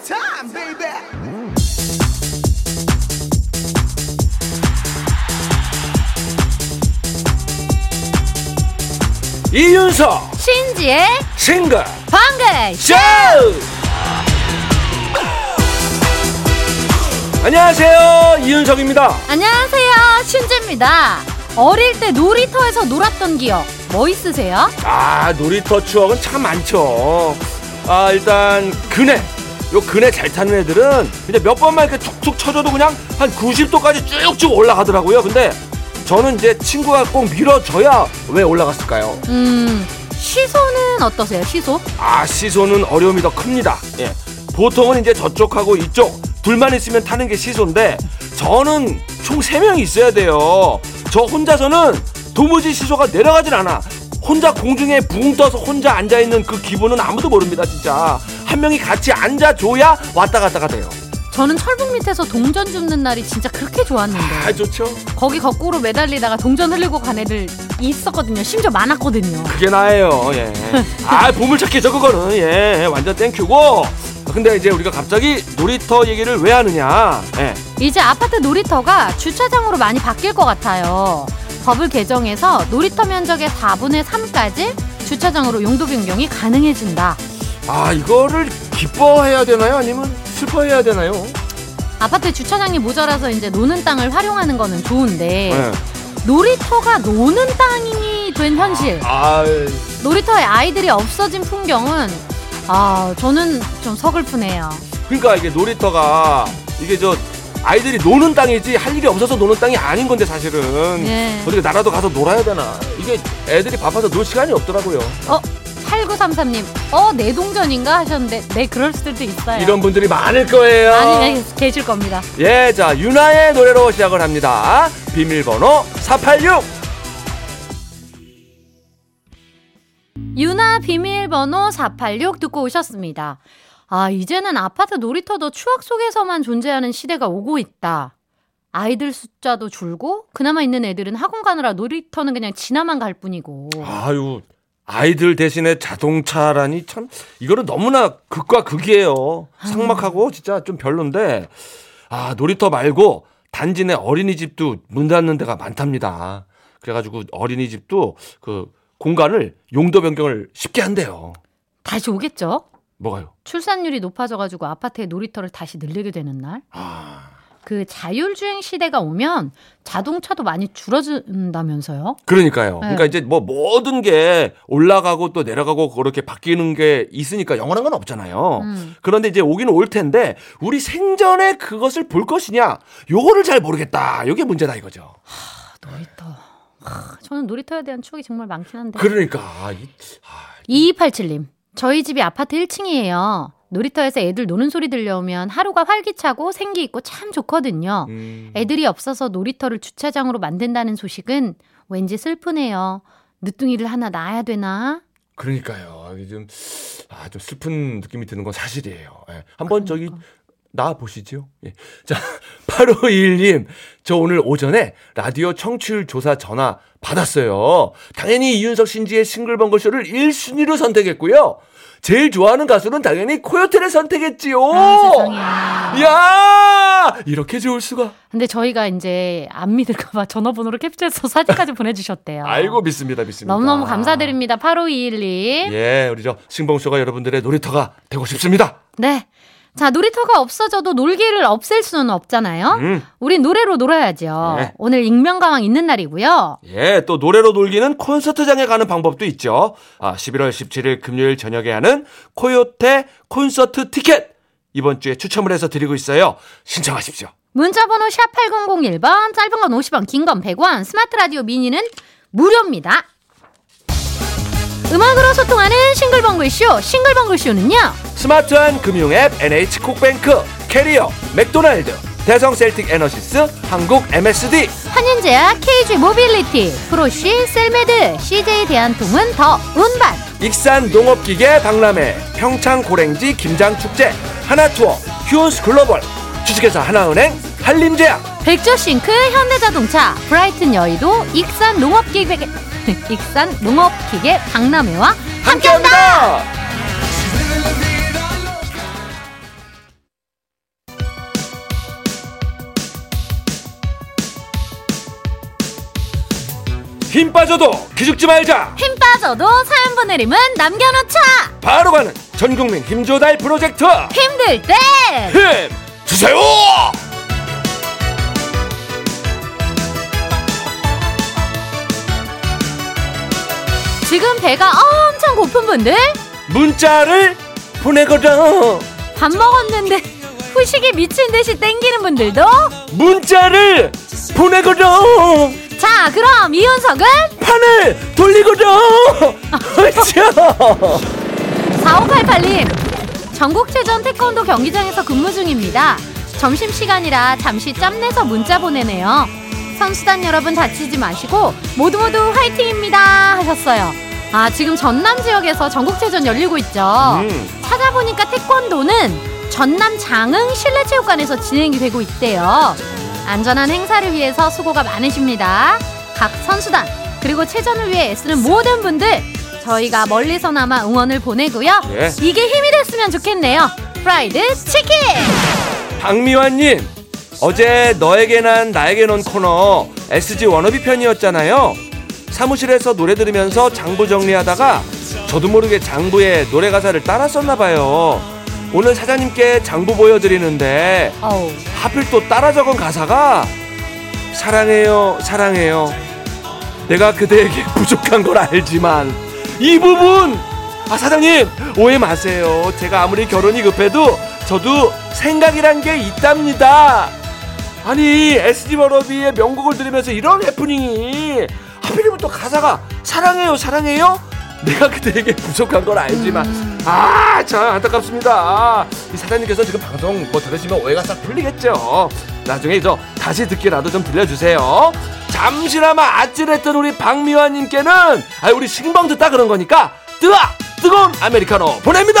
showtime, baby. 이윤석 신지의 싱글 방글 쇼! 안녕하세요 이윤석입니다. 안녕하세요 신지입니다. 어릴 때 놀이터에서 놀았던 기억 뭐 있으세요? 아 놀이터 추억은 참 많죠. 아 일단 그네 요 그네 잘 타는 애들은 이제 몇 번만 이렇게 툭툭 쳐줘도 그냥 한 90도까지 쭉쭉 올라가더라고요 근데 저는 이제 친구가 꼭 밀어줘야 왜 올라갔을까요? 음 시소는 어떠세요 시소? 아 시소는 어려움이 더 큽니다. 예. 보통은 이제 저쪽하고 이쪽 둘만 있으면 타는 게 시소인데 저는 총 세 명이 있어야 돼요. 저 혼자서는 도무지 시소가 내려가질 않아. 혼자 공중에 붕 떠서 혼자 앉아 있는 그 기분은 아무도 모릅니다, 진짜. 한 명이 같이 앉아줘야 왔다 갔다가 돼요. 저는 철북 밑에서 동전 줍는 날이 진짜 그렇게 좋았는데 아, 좋죠. 거기 거꾸로 매달리다가 동전 흘리고 간 애들 있었거든요 심지어 많았거든요 그게 나예요. 예. 아, 보물찾기죠, 그거는. 예, 완전 땡큐고. 근데 이제 우리가 갑자기 놀이터 얘기를 왜 하느냐? 예. 이제 아파트 놀이터가 주차장으로 많이 바뀔 것 같아요 법을 개정해서 놀이터 면적의 4분의 3까지 주차장으로 용도 변경이 가능해진다 아 이거를 기뻐해야 되나요? 아니면 슬퍼해야 되나요? 아파트 주차장이 모자라서 이제 노는 땅을 활용하는 거는 좋은데 네. 놀이터가 노는 땅이 된 현실 아 놀이터에 아이들이 없어진 풍경은 아 저는 좀 서글프네요 그러니까 이게 놀이터가 이게 저 아이들이 노는 땅이지 할 일이 없어서 노는 땅이 아닌 건데 사실은 네. 어디 나라도 가서 놀아야 되나 이게 애들이 바빠서 놀 시간이 없더라고요 어 8933님 어 내 동전인가 하셨는데 네 그럴 수도 있어요 이런 분들이 많을 거예요 아니 네, 계실 겁니다 예, 자 유나의 노래로 시작을 합니다 비밀번호 486 유나 비밀번호 486 듣고 오셨습니다. 아, 이제는 아파트 놀이터도 추억 속에서만 존재하는 시대가 오고 있다. 아이들 숫자도 줄고, 그나마 있는 애들은 학원 가느라 놀이터는 그냥 지나만 갈 뿐이고. 아유 아이들 대신에 자동차라니 참 이거는 너무나 극과 극이에요. 삭막하고 진짜 좀 별론데 아 놀이터 말고 단지 내 어린이집도 문 닫는 데가 많답니다. 그래가지고 어린이집도 그 공간을 용도 변경을 쉽게 한대요. 다시 오겠죠? 뭐가요? 출산율이 높아져가지고 아파트에 놀이터를 다시 늘리게 되는 날. 아 그 자율주행 시대가 오면 자동차도 많이 줄어든다면서요? 그러니까요. 네. 그러니까 이제 뭐 모든 게 올라가고 또 내려가고 그렇게 바뀌는 게 있으니까 영원한 건 없잖아요. 음. 그런데 이제 오기는 올 텐데 우리 생전에 그것을 볼 것이냐 요거를 잘 모르겠다. 요게 문제다 이거죠. 놀이터. 하, 저는 놀이터에 대한 추억이 정말 많긴 한데. 그러니까 이- 2287님, 저희 집이 아파트 1층이에요. 놀이터에서 애들 노는 소리 들려오면 하루가 활기차고 생기 있고 참 좋거든요. 음, 애들이 없어서 놀이터를 주차장으로 만든다는 소식은 왠지 슬프네요. 늦둥이를 하나 낳아야 되나? 그러니까요. 좀, 아, 좀 슬픈 느낌이 드는 건 사실이에요. 예. 한번 저기 나 보시죠. 예. 자, 8521님. 저 오늘 오전에 라디오 청취율 조사 전화 받았어요. 당연히 이윤석 신지의 싱글벙글 쇼를 1순위로 선택했고요. 제일 좋아하는 가수는 당연히 코요테를 선택했지요. 아. 야 이렇게 좋을 수가. 근데 저희가 이제 안 믿을까봐 전화번호를 캡처해서 사진까지 보내주셨대요. 알고 믿습니다, 믿습니다. 너무너무 감사드립니다. 8521님. 예, 우리 저 싱벙쇼가 여러분들의 놀이터가 되고 싶습니다. 네. 자, 놀이터가 없어져도 놀기를 없앨 수는 없잖아요. 음. 우리 노래로 놀아야죠. 네. 오늘 익명가왕 있는 날이고요. 예, 또 노래로 놀기는 콘서트장에 가는 방법도 있죠. 아, 11월 17일 금요일 저녁에 하는 코요테 콘서트 티켓 이번 주에 추첨을 해서 드리고 있어요. 신청하십시오. 문자번호 샵 8001번, 짧은 건 50원, 긴 건 100원, 스마트 라디오 미니는 무료입니다. 음악으로 소통하는 싱글벙글쇼, 싱글벙글쇼는요. 스마트한 금융 앱 NH콕뱅크, 캐리어, 맥도날드, 대성 셀틱 에너시스, 한국 MSD, 한인제약, KG 모빌리티, 프로쉬, 셀메드, CJ 대한통운 더 운반, 익산 농업기계 박람회, 평창 고랭지 김장축제, 하나투어, 휴스 글로벌, 주식회사 하나은행, 한림제약, 백조싱크, 현대자동차, 브라이튼 여의도, 익산 농업기계, 익산 농업기계 박람회와 함께합니다. 함께합니다. 힘 빠져도 기죽지 말자 힘 빠져도 사연 보내림은 남겨놓자 바로 가는 전국민 힘조달 프로젝트 힘들 때 힘 주세요 지금 배가 엄청 고픈 분들 문자를 보내거든. 밥 먹었는데 후식이 미친 듯이 땡기는 분들도 문자를 보내거든. 자 그럼 이윤석은 판을 돌리거든. 으쌰. 4588님 전국체전 태권도 경기장에서 근무 중입니다 점심시간이라 잠시 짬내서 문자 보내네요 선수단 여러분 다치지 마시고 모두 모두 화이팅입니다 하셨어요 아 지금 전남 지역에서 전국체전 열리고 있죠 음. 찾아보니까 태권도는 전남 장흥 실내체육관에서 진행이 되고 있대요 안전한 행사를 위해서 수고가 많으십니다 각 선수단 그리고 체전을 위해 애쓰는 모든 분들 저희가 멀리서나마 응원을 보내고요 예. 이게 힘이 됐으면 좋겠네요. 프라이드 치킨! 박미환님 어제 너에게 난 나에게 넌 코너 SG 워너비 편이었잖아요. 사무실에서 노래 들으면서 장부 정리하다가 저도 모르게 장부에 노래 가사를 따라 썼나 봐요. 오늘 사장님께 장부 보여드리는데 어우, 하필 또 따라 적은 가사가 사랑해요 사랑해요. 내가 그대에게 부족한 걸 알지만 이 부분! 아 사장님 오해 마세요. 제가 아무리 결혼이 급해도 저도 생각이란 게 있답니다 아니 SG 워너비의 명곡을 들으면서 이런 해프닝이. 하필이면 또 가사가 사랑해요 사랑해요? 내가 그대에게 부족한 걸 알지만. 아참 안타깝습니다. 이 사장님께서 지금 방송 뭐 들으시면 오해가 싹 풀리겠죠. 나중에 저 다시 듣기라도 좀 들려주세요. 잠시나마 아찔했던 우리 박미화님께는 아 우리 신방 듣다 그런 거니까 뜨아 뜨거운 아메리카노 보냅니다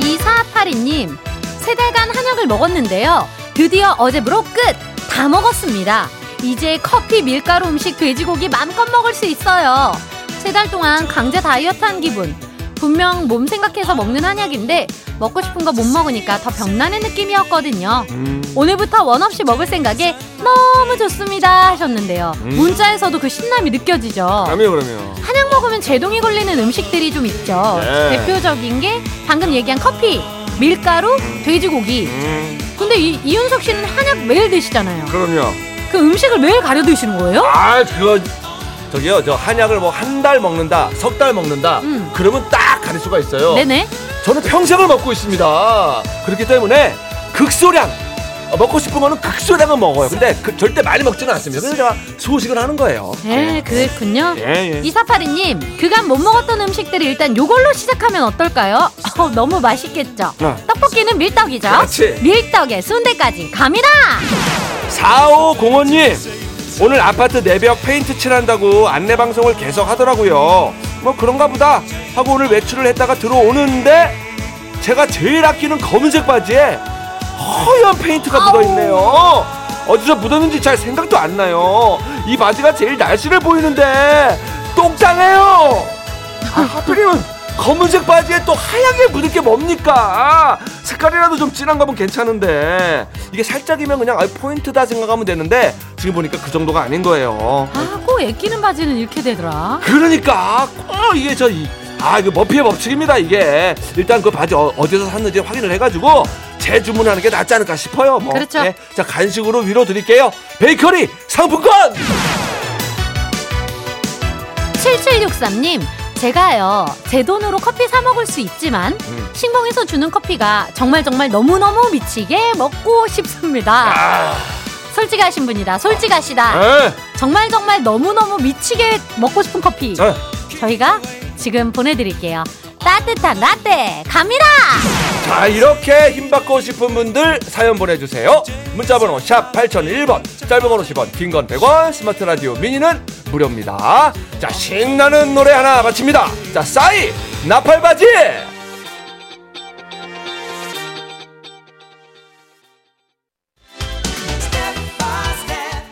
2482님, 세 달간 한약을 먹었는데요. 드디어 어제부로 끝! 다 먹었습니다. 이제 커피, 밀가루 음식, 돼지고기 맘껏 먹을 수 있어요. 세 달 동안 강제 다이어트 한 기분. 분명 몸 생각해서 먹는 한약인데 먹고 싶은 거 못 먹으니까 더 병나는 느낌이었거든요. 오늘부터 원 없이 먹을 생각에 너무 좋습니다 하셨는데요. 음. 문자에서도 그 신남이 느껴지죠. 그럼요 그럼요 먹으면 제동이 걸리는 음식들이 좀 있죠. 네. 대표적인 게 방금 얘기한 커피, 밀가루, 돼지고기. 음 근데 이, 이윤석 씨는 한약 매일 드시잖아요. 그럼요 그 음식을 매일 가려 드시는 거예요? 아 그거 저기요 저 한약을 뭐 한 달 먹는다 석 달 먹는다 음. 그러면 딱 가릴 수가 있어요 네네. 저는 평생을 먹고 있습니다 그렇기 때문에 극소량 어, 먹고 싶은 거는 극소량은 먹어요 근데 그, 절대 많이 먹지는 않습니다 그래서 제가 소식을 하는 거예요 네, 그랬군요. 예, 예. 이사파리님, 그간 못 먹었던 음식들을 일단 요걸로 시작하면 어떨까요? 어, 너무 맛있겠죠? 어. 떡볶이는 밀떡이죠? 그렇지. 밀떡에 순대까지 갑니다! 4505님 오늘 아파트 내벽 페인트 칠한다고 안내 방송을 계속 하더라고요 뭐 그런가 보다 하고 오늘 외출을 했다가 들어오는데 제가 제일 아끼는 검은색 바지에 허연 페인트가 아우. 묻어있네요 어디서 묻었는지 잘 생각도 안 나요 이 바지가 제일 날씬해 보이는데 똥장해요 아, 하필이면 검은색 바지에 또 하얗게 묻을 게 뭡니까? 색깔이라도 좀 진한 거면 괜찮은데 이게 살짝이면 그냥 아, 포인트다 생각하면 되는데 지금 보니까 그 정도가 아닌 거예요. 아, 꼭 애끼는 바지는 이렇게 되더라. 그러니까 꼭 이게 저 이, 아 이거 머피의 법칙입니다 이게 일단 그 바지 어, 디서 샀는지 확인을 해가지고 재주문하는 게 낫지 않을까 싶어요. 뭐. 그렇죠. 예, 자 간식으로 위로 드릴게요. 베이커리 상품권. 7763님, 제가요, 제 돈으로 커피 사 먹을 수 있지만, 음. 신봉에서 주는 커피가 정말 정말 너무너무 미치게 먹고 싶습니다. 아, 솔직하신 분이다, 솔직하시다. 에, 정말 정말 너무너무 미치게 먹고 싶은 커피. 에. 저희가 지금 보내드릴게요. 따뜻한 라떼, 갑니다! 자 이렇게 힘받고 싶은 분들 사연 보내주세요. 문자번호 샵 8001번 짧은 건 50원 긴 건 100원 스마트 라디오 미니는 무료입니다. 자 신나는 노래 하나 바칩니다. 자 싸이 나팔바지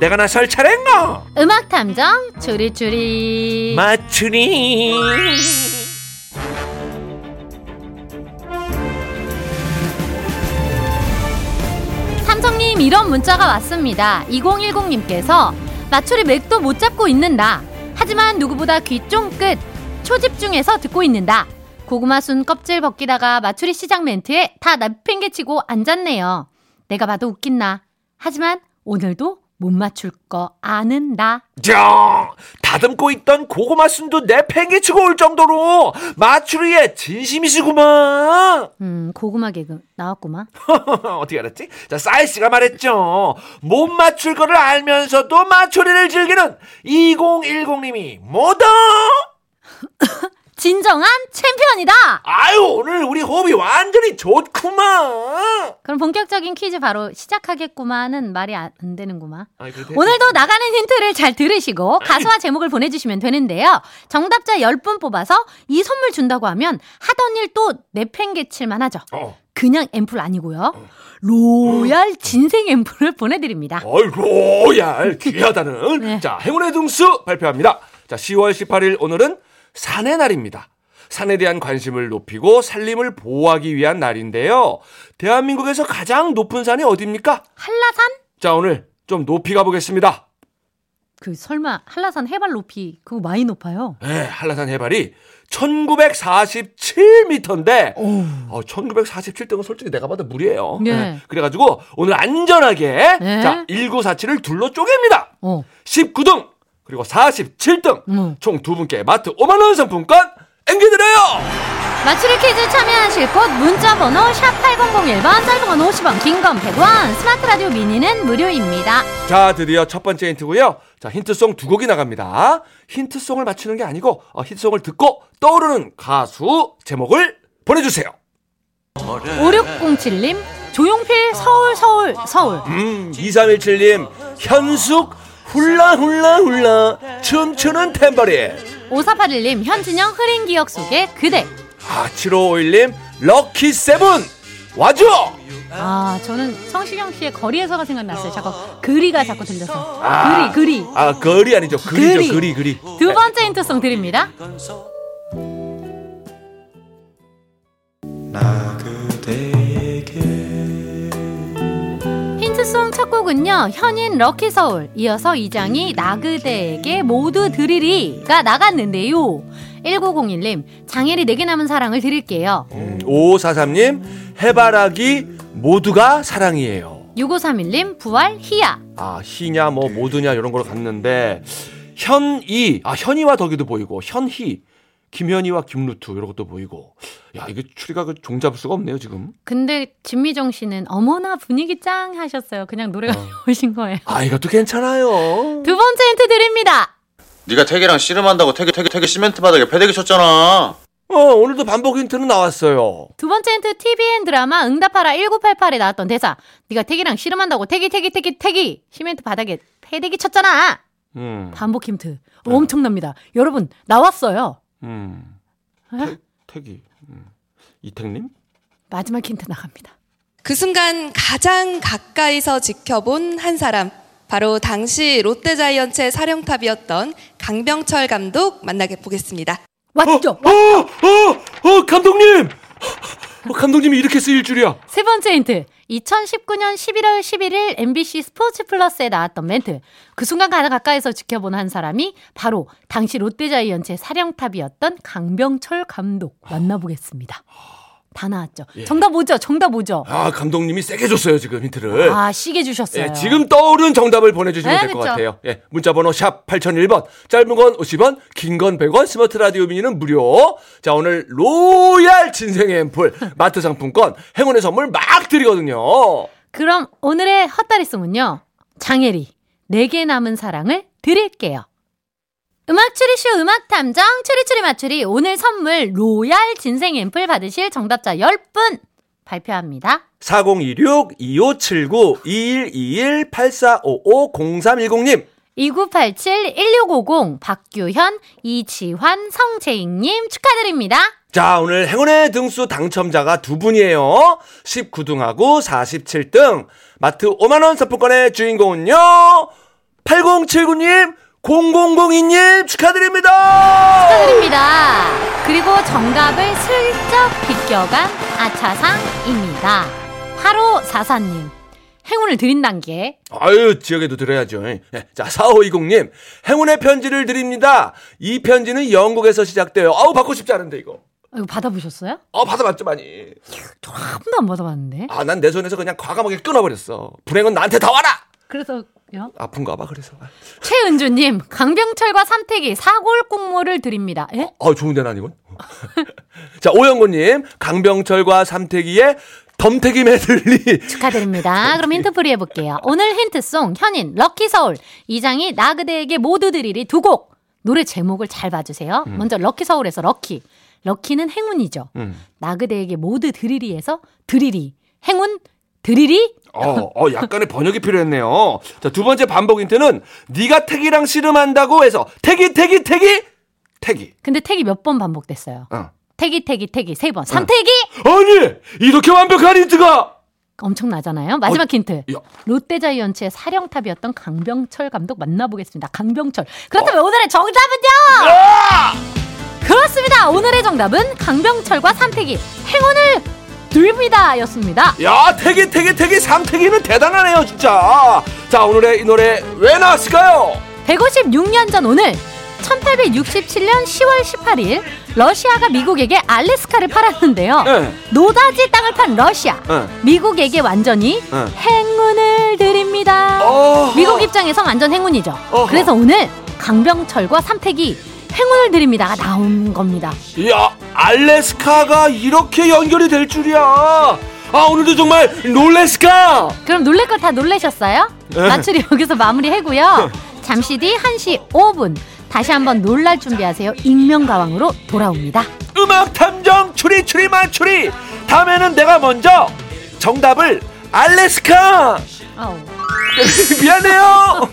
내가 나설 차례인가? 음악 탐정 추리추리. 맞추리. 삼성님 이런 문자가 왔습니다. 2010님께서 마추리 맥도 못 잡고 있는다. 하지만 누구보다 귀 쫑긋 초집중해서 듣고 있는다. 고구마 순 껍질 벗기다가 마추리 시작 멘트에 다 내팽개치고 앉았네요. 내가 봐도 웃긴나. 하지만 오늘도 못 맞출 거 아는 나. 자, 다듬고 있던 고구마 순도 내팽개치고 올 정도로 마추리에 진심이시구만. 음 고구마 개그 나왔구만. 어떻게 알았지? 자, 싸이 씨가 말했죠. 못 맞출 거를 알면서도 마추리를 즐기는 2010님이 뭐다? 진정한 챔피언이다. 아유, 오늘 우리 호흡이 완전히 좋구만. 그럼 본격적인 퀴즈 바로 시작하겠구만은 말이 안, 안 되는구만. 아니, 오늘도 나가는 힌트를 잘 들으시고 가수와 제목을 보내주시면 되는데요. 정답자 10분 뽑아서 이 선물 준다고 하면 하던 일 또 내팽개칠 만 하죠. 어. 그냥 앰플 아니고요. 로얄 진생 앰플을 보내드립니다. 어이, 로얄, 귀하다는. 네. 자, 행운의 등수 발표합니다. 자, 10월 18일 오늘은 산의 날입니다. 산에 대한 관심을 높이고 산림을 보호하기 위한 날인데요. 대한민국에서 가장 높은 산이 어디입니까? 한라산? 자, 오늘 좀 높이 가보겠습니다. 그 설마 한라산 해발 높이 그거 많이 높아요? 네, 한라산 해발이 1947m인데, 오. 어, 1947등은 솔직히 내가 봐도 무리예요. 네. 네, 그래가지고 오늘 안전하게 네. 자 1947을 둘로 쪼갭니다. 어. 19등 그리고 47등 음. 총 두 분께 마트 5만 원 상품권 앵겨드려요. 맞추리 퀴즈 참여하실 곳 문자 번호 샵 8001번 짧은 건 50원 긴 건 100원 스마트 라디오 미니는 무료입니다. 자 드디어 첫 번째 힌트고요. 자 힌트송 두 곡이 나갑니다. 힌트송을 맞추는 게 아니고 어, 힌트송을 듣고 떠오르는 가수 제목을 보내주세요. 5607님 조용필 서울 서울 서울 음 2317님 현숙 훌라 훌라 훌라 춤추는 탬버린 5481님 현진영 흐린 기억 속에 그대. 아 7551님 럭키 세븐. 와줘! 아 저는 성시경 씨의 거리에서가 생각났어요. 자꾸 그리가 자꾸 들려서. 아. 그리 그리. 아 거리 아니죠. 그리죠. 그리. 그리 그리. 두 번째 힌트송 드립니다 곡은요 현인 럭키 서울 이어서 이장이 나 그대에게 모두 드리리가 나갔는데요. 1901님 장애리 내게 남은 사랑을 드릴게요. 5543님 해바라기 모두가 사랑이에요. 6531님 부활 희야. 아 희냐 뭐 모두냐 이런 걸로 갔는데 현이 아 현이와 덕이도 보이고 현희 김현이와 김루트 이런 것도 보이고. 야 이게 추리가 그 종잡을 수가 없네요 지금. 근데 진미정 씨는 어머나 분위기 짱 하셨어요. 그냥 노래가 오신 거예요. 아 이것도 괜찮아요. 두 번째 힌트 드립니다. 네가 태기랑 씨름한다고 태기 태기 태기 시멘트 바닥에 패대기 쳤잖아. 어 오늘도 반복 힌트는 나왔어요. 두 번째 힌트 TVN 드라마 응답하라 1988에 나왔던 대사. 네가 태기랑 씨름한다고 태기 태기 태기 태기 시멘트 바닥에 패대기 쳤잖아. 음, 반복 힌트. 엄청납니다. 여러분 나왔어요 음. 에? 태, 태기 음. 이택님 마지막 힌트 나갑니다 그 순간 가장 가까이서 지켜본 한 사람. 바로 당시 롯데자이언츠의 사령탑이었던 강병철 감독 만나게 보겠습니다. 왔죠 어, 어, 어, 감독님! 어, 감독님이 이렇게 쓰일 줄이야. 세 번째 힌트. 2019년 11월 11일 MBC 스포츠 플러스에 나왔던 멘트. 그 순간 가장 가까이서 지켜본 한 사람이 바로 당시 롯데자이언츠의 사령탑이었던 강병철 감독. 만나보겠습니다 다 나왔죠 정답 뭐죠 정답 뭐죠 아, 감독님이 세게 줬어요, 지금 힌트를. 아 세게 주셨어요 예, 지금 떠오른 정답을 보내주시면 네, 될것 그쵸. 같아요. 예, 문자번호 샵 8001번, 짧은 건 50원, 긴 건 100원, 스마트 라디오 미니는 무료. 자, 오늘 로얄 진생의 앰플, 마트 상품권, 행운의 선물 막 드리거든요. 그럼 오늘의 헛다리송은요. 장혜리, 내게 남은 사랑을 드릴게요. 음악 추리쇼 음악 탐정 추리추리 맞추리 오늘 선물 로얄 진생 앰플 받으실 정답자 10분 발표합니다. 4026-2579-2121-8455-0310님. 2987-1650 박규현, 이지환, 성재익님 축하드립니다. 자, 오늘 행운의 등수 당첨자가 두 분이에요. 19등하고 47등. 마트 5만원 상품권의 주인공은요. 8079님, 0002님 축하드립니다. 축하드립니다. 그리고 정답을 슬쩍 비껴간 아차상입니다. 8544님. 행운을 드린 단계. 아유, 지역에도 드려야죠. 예. 자, 4520님, 행운의 편지를 드립니다. 이 편지는 영국에서 시작돼요. 아우, 받고 싶지 않은데, 이거. 이거 받아보셨어요? 어, 받아봤죠, 많이. 저 한 번도 안 받아봤는데. 아, 난 내 손에서 그냥 과감하게 끊어버렸어. 불행은 나한테 다 와라! 그래서 요? 아픈가 봐, 그래서. 최은주님, 강병철과 삼태기 사골 국물을 드립니다. 예? 아, 좋은데, 난 이건. 자, 오영구님, 강병철과 삼태기의 덤태기 메들리. 축하드립니다. 그럼 힌트 풀이 해볼게요. 오늘 힌트송 현인 럭키 서울 이장이 나 그대에게 모두 드리리 두 곡 노래 제목을 잘 봐주세요. 먼저 럭키 서울에서 럭키 럭키는 행운이죠. 음. 나 그대에게 모두 드리리에서 드리리 행운 드리리 어, 어, 약간의 번역이 필요했네요. 자, 두 번째 반복 힌트는 네가 태기랑 씨름한다고 해서 태기, 태기, 태기, 태기. 근데 태기 몇 번 반복됐어요. 어. 태기 태기 태기 세 번. 삼태기 아니, 이렇게 완벽한 힌트가! 엄청나잖아요. 마지막 힌트. 야. 롯데자이언츠의 사령탑이었던 강병철 감독 만나보겠습니다. 강병철. 그렇다면 오늘의 정답은요? 그렇습니다. 오늘의 정답은 강병철과 삼태기 행운을 드립니다 였습니다. 야, 태기, 태기, 태기, 삼태기는 대단하네요, 진짜. 자, 오늘의 이 노래 왜 나왔을까요? 156년 전 오늘 1867년 10월 18일 러시아가 미국에게 알래스카를 팔았는데요. 네. 노다지 땅을 판 러시아. 네. 미국에게 완전히 네. 행운을 드립니다. 어허. 미국 입장에서 완전 행운이죠. 어허. 그래서 오늘 강병철과 삼택이 행운을 드립니다가 나온 겁니다. 이야, 알래스카가 이렇게 연결이 될 줄이야. 아, 오늘도 정말 놀래스카! 그럼 놀랄 걸 다 놀라셨어요? 네. 나출이 여기서 마무리하고요. 잠시 뒤 1시 5분 다시 한번 놀랄 준비하세요. 익명가왕으로 돌아옵니다. 음악 탐정 추리 추리 맞추리 다음에는 내가 먼저 정답을 알래스카. 미안해요